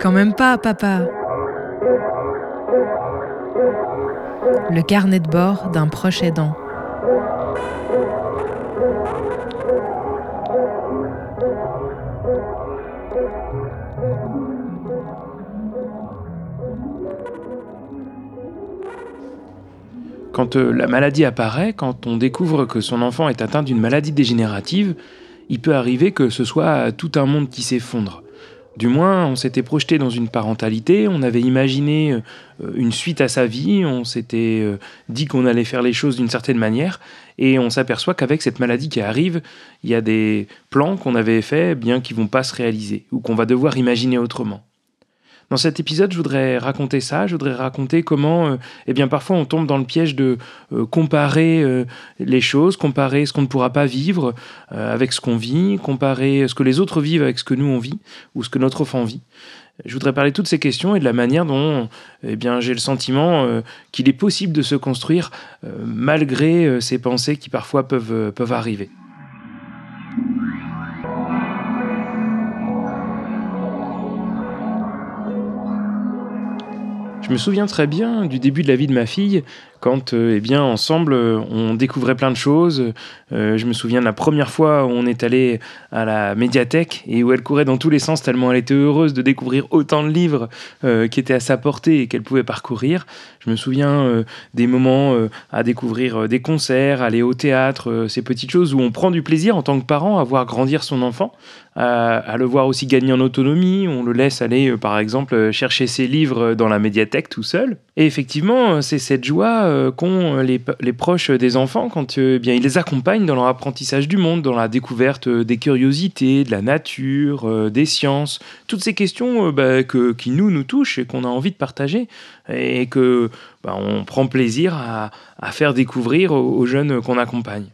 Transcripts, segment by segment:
Quand même pas, papa. Le carnet de bord d'un proche aidant. Quand euh, la maladie apparaît, quand on découvre que son enfant est atteint d'une maladie dégénérative, il peut arriver que ce soit tout un monde qui s'effondre. Du moins, on s'était projeté dans une parentalité, on avait imaginé euh, une suite à sa vie, on s'était euh, dit qu'on allait faire les choses d'une certaine manière, et on s'aperçoit qu'avec cette maladie qui arrive, il y a des plans qu'on avait faits, bien qui vont pas se réaliser, ou qu'on va devoir imaginer autrement. Dans cet épisode, je voudrais raconter ça, je voudrais raconter comment, euh, eh bien, parfois on tombe dans le piège de euh, comparer euh, les choses, comparer ce qu'on ne pourra pas vivre avec ce qu'on vit, comparer ce que les autres vivent avec ce que nous on vit ou ce que notre enfant vit. Je voudrais parler de toutes ces questions et de la manière dont eh bien, j'ai le sentiment qu'il est possible de se construire malgré ces pensées qui parfois peuvent, peuvent arriver. Me souviens très bien du début de la vie de ma fille, quand, euh, eh bien, ensemble, on découvrait plein de choses. Euh, je me souviens de la première fois où on est allé à la médiathèque et où elle courait dans tous les sens tellement elle était heureuse de découvrir autant de livres euh, qui étaient à sa portée et qu'elle pouvait parcourir. Je me souviens des moments à découvrir des concerts, aller au théâtre, ces petites choses où on prend du plaisir en tant que parent à voir grandir son enfant, à, le voir aussi gagner en autonomie. On le laisse aller, par exemple, chercher ses livres dans la médiathèque tout seul. Et effectivement, c'est cette joie qu'ont les, proches des enfants quand eh bien, ils les accompagnent dans leur apprentissage du monde, dans la découverte des curiosités, de la nature, des sciences, toutes ces questions bah, qui nous, nous touchent et qu'on a envie de partager et que bah, on prend plaisir à, faire découvrir aux jeunes qu'on accompagne.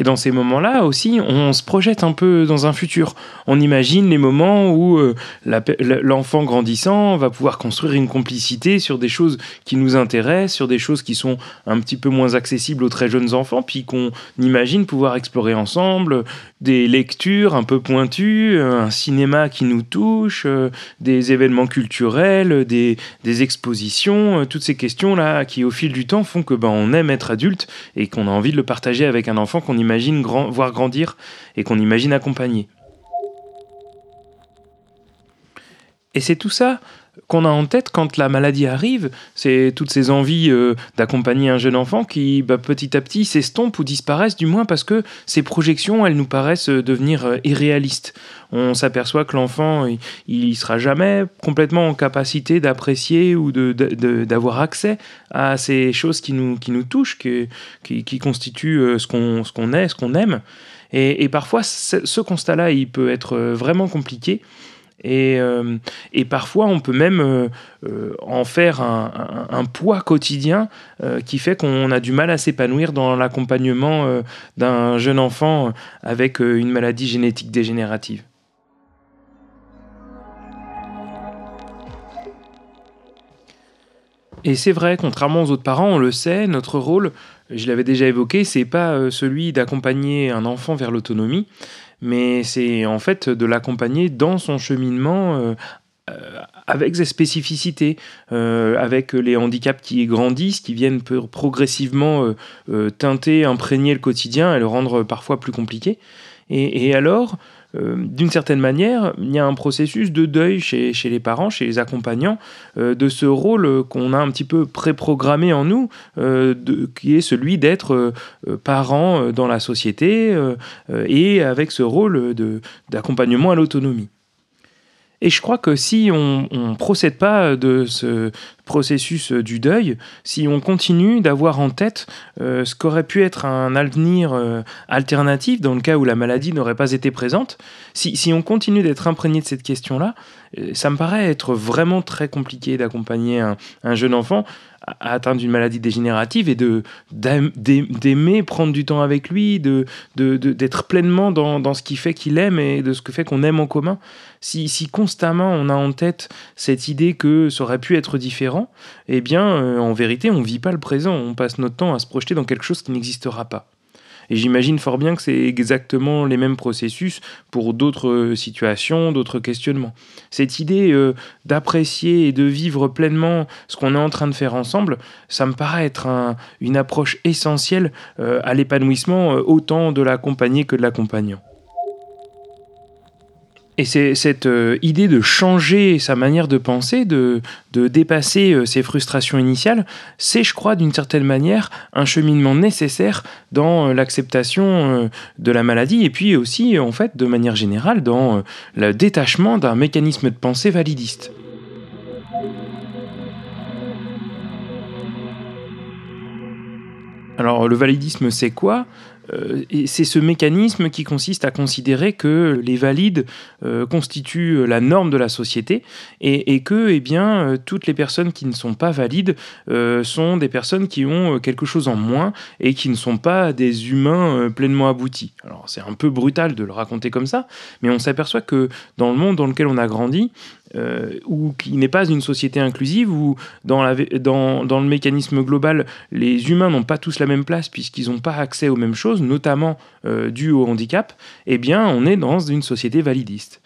Et dans ces moments-là aussi, on se projette un peu dans un futur. On imagine les moments où euh, l'enfant grandissant va pouvoir construire une complicité sur des choses qui nous intéressent, sur des choses qui sont un petit peu moins accessibles aux très jeunes enfants, puis qu'on imagine pouvoir explorer ensemble des lectures un peu pointues, euh, un cinéma qui nous touche, euh, des événements culturels, des, expositions, toutes ces questions-là qui au fil du temps font que ben, on aime être adulte et qu'on a envie de le partager avec un enfant qu'on imagine voir grandir et qu'on imagine accompagner. Et c'est tout ça qu'on a en tête quand la maladie arrive, c'est toutes ces envies euh, d'accompagner un jeune enfant qui bah, petit à petit s'estompent ou disparaissent, du moins parce que ces projections, elles nous paraissent euh, devenir euh, irréalistes. On s'aperçoit que l'enfant, il ne sera jamais complètement en capacité d'apprécier ou d'avoir accès à ces choses qui nous, qui nous touchent, qui, qui, constituent ce qu'on qu'on est, ce qu'on aime. Et, et, parfois, ce constat-là, il peut être vraiment compliqué. Euh, et, parfois, on peut même euh, euh, en faire un, poids quotidien qui fait qu'on a du mal à s'épanouir dans l'accompagnement d'un jeune enfant avec une maladie génétique dégénérative. Et c'est vrai, contrairement aux autres parents, on le sait, notre rôle, je l'avais déjà évoqué, c'est pas celui d'accompagner un enfant vers l'autonomie, mais c'est en fait de l'accompagner dans son cheminement euh, euh, avec ses spécificités, euh, avec les handicaps qui grandissent, qui viennent progressivement teinter, imprégner le quotidien et le rendre parfois plus compliqué. et alors, euh, d'une certaine manière, il y a un processus de deuil chez, les parents, chez les accompagnants, euh, de ce rôle qu'on a un petit peu préprogrammé en nous, euh, qui est celui d'être parent dans la société et avec ce rôle d'accompagnement à l'autonomie. Et je crois que si on ne procède pas de ce processus du deuil, si on continue d'avoir en tête euh, ce qu'aurait pu être un avenir euh, alternatif dans le cas où la maladie n'aurait pas été présente, si, si on continue d'être imprégné de cette question-là, euh, ça me paraît être vraiment très compliqué d'accompagner un, un, jeune enfant atteint d'une maladie dégénérative et de d'aimer prendre du temps avec lui, de d'être pleinement dans, dans, ce qui fait qu'il aime et de ce que fait qu'on aime en commun. Si, si, constamment on a en tête cette idée que ça aurait pu être différent, eh bien, euh, en vérité, on vit pas le présent. On passe notre temps à se projeter dans quelque chose qui n'existera pas. Et j'imagine fort bien que c'est exactement les mêmes processus pour d'autres situations, d'autres questionnements. Cette idée d'apprécier et de vivre pleinement ce qu'on est en train de faire ensemble, ça me paraît être une approche essentielle à l'épanouissement autant de l'accompagné que de l'accompagnant. Et cette euh, idée de changer sa manière de penser, de, de dépasser euh, ses frustrations initiales, c'est, je crois, d'une certaine manière, un cheminement nécessaire dans euh, l'acceptation de la maladie et puis aussi, en fait, de manière générale, dans le détachement d'un mécanisme de pensée validiste. Alors le validisme, c'est quoi? Euh, c'est ce mécanisme qui consiste à considérer que les valides euh, constituent la norme de la société et, que eh euh, toutes les personnes qui ne sont pas valides sont des personnes qui ont quelque chose en moins et qui ne sont pas des humains pleinement aboutis. Alors c'est un peu brutal de le raconter comme ça, mais on s'aperçoit que dans le monde dans lequel on a grandi, euh, ou qui n'est pas une société inclusive, où dans, le mécanisme global, les humains n'ont pas tous la même place puisqu'ils n'ont pas accès aux mêmes choses, notamment euh, dû au handicap, eh bien on est dans une société validiste.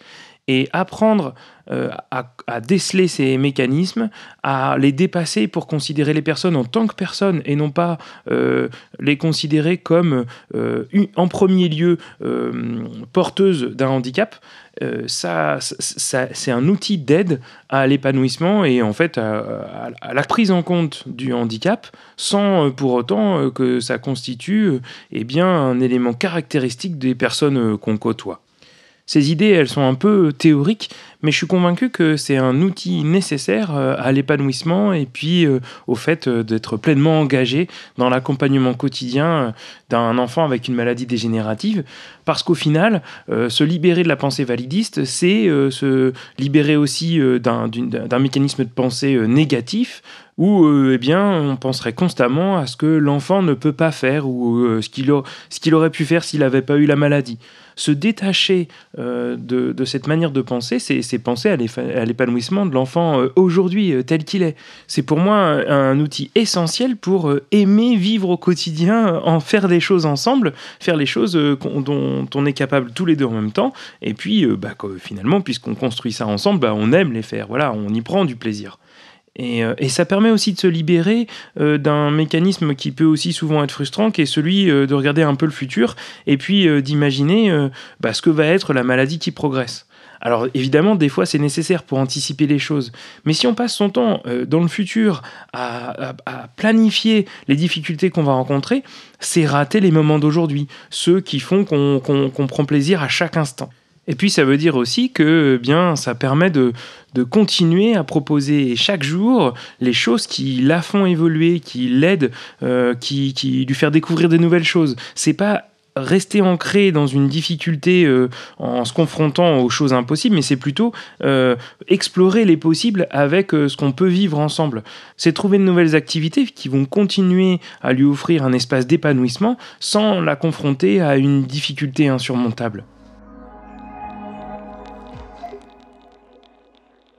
Et apprendre euh, à, déceler ces mécanismes, à les dépasser pour considérer les personnes en tant que personnes et non pas euh, les considérer comme euh, en premier lieu porteuses d'un handicap, ça, c'est un outil d'aide à l'épanouissement et en fait à, la prise en compte du handicap sans pour autant que ça constitue eh bien, un élément caractéristique des personnes qu'on côtoie. Ces idées, elles sont un peu théoriques, mais je suis convaincu que c'est un outil nécessaire euh, à l'épanouissement et puis euh, au fait euh, d'être pleinement engagé dans l'accompagnement quotidien d'un enfant avec une maladie dégénérative, parce qu'au final, se libérer de la pensée validiste, c'est se libérer aussi d'un mécanisme de pensée négatif, où eh bien, on penserait constamment à ce que l'enfant ne peut pas faire ou ce qu'il aurait pu faire s'il n'avait pas eu la maladie. Se détacher euh, de, cette manière de penser, c'est penser à l'épanouissement de l'enfant euh, aujourd'hui euh, tel qu'il est. C'est pour moi un, outil essentiel pour aimer vivre au quotidien, en faire des choses ensemble, faire les choses dont on est capable tous les deux en même temps. Et puis, bah, finalement, puisqu'on construit ça ensemble, bah, on aime les faire. Voilà, on y prend du plaisir. Euh, et, ça permet aussi de se libérer euh, d'un mécanisme qui peut aussi souvent être frustrant, qui est celui euh, de regarder un peu le futur et puis d'imaginer bah, ce que va être la maladie qui progresse. Alors évidemment, des fois, c'est nécessaire pour anticiper les choses. Mais si on passe son temps dans le futur à, planifier les difficultés qu'on va rencontrer, c'est rater les moments d'aujourd'hui, ceux qui font qu'on prend plaisir à chaque instant. Et puis ça veut dire aussi que eh bien ça permet de, continuer à proposer chaque jour les choses qui la font évoluer, qui l'aident, euh, qui, qui lui faire découvrir de nouvelles choses. C'est pas rester ancré dans une difficulté euh, en se confrontant aux choses impossibles, mais c'est plutôt euh, explorer les possibles avec ce qu'on peut vivre ensemble. C'est trouver de nouvelles activités qui vont continuer à lui offrir un espace d'épanouissement sans la confronter à une difficulté insurmontable.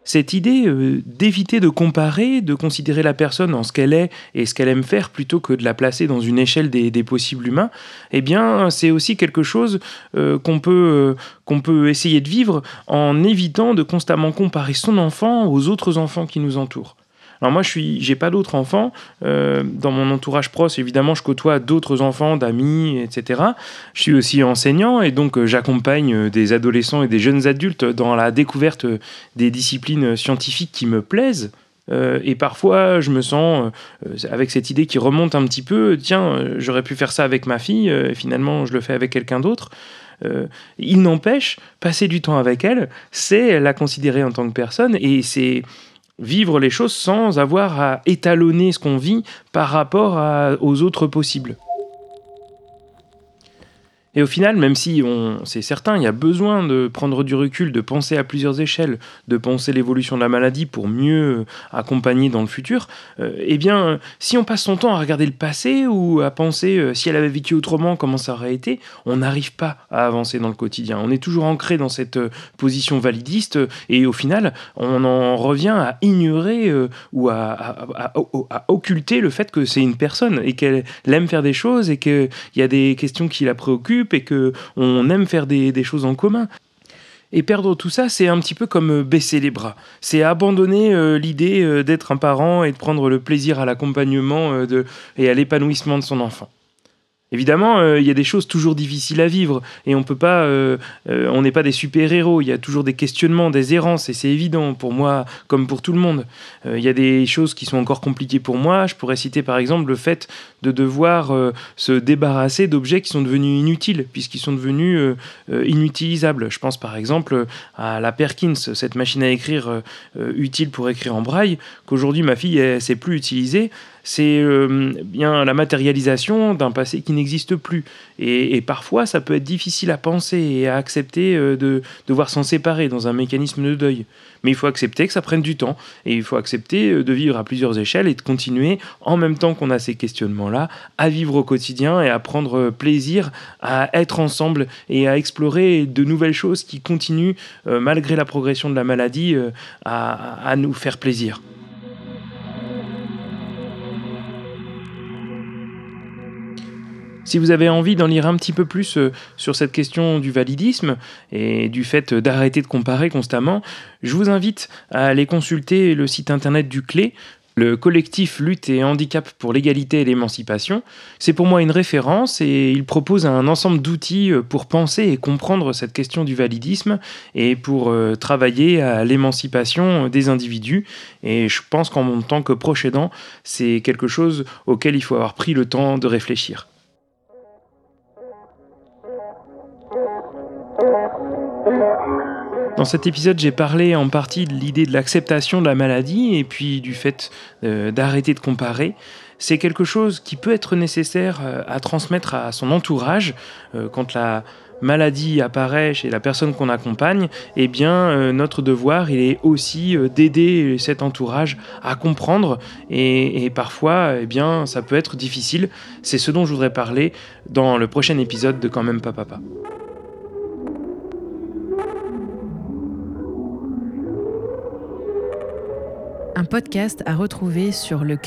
Cette idée euh, d'éviter de comparer, de considérer la personne en ce qu'elle est et ce qu'elle aime faire plutôt que de la placer dans une échelle des, possibles humains, eh bien, c'est aussi quelque chose euh, qu'on peut, euh, qu'on peut essayer de vivre en évitant de constamment comparer son enfant aux autres enfants qui nous entourent. Alors moi, je suis, j'ai pas d'autres enfants. Euh, dans mon entourage proche, évidemment, je côtoie d'autres enfants, d'amis, etc. Je suis aussi enseignant et donc euh, j'accompagne euh, des adolescents et des jeunes adultes dans la découverte des disciplines scientifiques qui me plaisent. et parfois, je me sens avec cette idée qui remonte un petit peu, tiens, j'aurais pu faire ça avec ma fille, et finalement, je le fais avec quelqu'un d'autre. il n'empêche, passer du temps avec elle, c'est la considérer en tant que personne, et c'est vivre les choses sans avoir à étalonner ce qu'on vit par rapport aux autres possibles. Et au final, même si c'est certain, il y a besoin de prendre du recul, de penser à plusieurs échelles, de penser l'évolution de la maladie pour mieux accompagner dans le futur, euh, eh bien, si on passe son temps à regarder le passé ou à penser euh, si elle avait vécu autrement, comment ça aurait été, on n'arrive pas à avancer dans le quotidien. On est toujours ancré dans cette euh, position validiste et au final, on en revient à ignorer ou à, à, occulter le fait que c'est une personne et qu'elle aime faire des choses et qu'il y a des questions qui la préoccupent et que on aime faire des, choses en commun. Et perdre tout ça, c'est un petit peu comme euh, baisser les bras. C'est abandonner euh, l'idée euh, d'être un parent et de prendre le plaisir à l'accompagnement et à l'épanouissement de son enfant. Évidemment, euh, il y a des choses toujours difficiles à vivre et on peut pas, euh, euh, on n'est pas des super-héros. Il y a toujours des questionnements, des errances et c'est évident pour moi comme pour tout le monde. Il y a des choses qui sont encore compliquées pour moi. Je pourrais citer par exemple le fait de devoir se débarrasser d'objets qui sont devenus inutiles puisqu'ils sont devenus inutilisables. Je pense par exemple à la Perkins, cette machine à écrire utile pour écrire en braille qu'aujourd'hui ma fille ne sait plus utiliser c'est euh, bien la matérialisation d'un passé qui n'existe plus. Et, parfois, ça peut être difficile à penser et à accepter euh, de devoir s'en séparer dans un mécanisme de deuil. Mais il faut accepter que ça prenne du temps et il faut accepter euh, de vivre à plusieurs échelles et de continuer, en même temps qu'on a ces questionnements-là, à vivre au quotidien et à prendre plaisir à être ensemble et à explorer de nouvelles choses qui continuent, malgré la progression de la maladie, à nous faire plaisir. Si vous avez envie d'en lire un petit peu plus euh, sur cette question du validisme et du fait d'arrêter de comparer constamment, je vous invite à aller consulter le site internet du Clé, le collectif Lutte et Handicap pour l'égalité et l'émancipation. C'est pour moi une référence et il propose un ensemble d'outils euh, pour penser et comprendre cette question du validisme et pour euh, travailler à l'émancipation des individus. Et je pense qu'en tant que proche aidant, c'est quelque chose auquel il faut avoir pris le temps de réfléchir. Dans cet épisode, j'ai parlé en partie de l'idée de l'acceptation de la maladie et puis du fait euh, d'arrêter de comparer. C'est quelque chose qui peut être nécessaire euh, à transmettre à son entourage euh, quand la maladie apparaît chez la personne qu'on accompagne, eh bien notre devoir il est aussi d'aider cet entourage à comprendre et, parfois eh bien ça peut être difficile. C'est ce dont je voudrais parler dans le prochain épisode de Quand même pas papa. Un podcast à retrouver sur le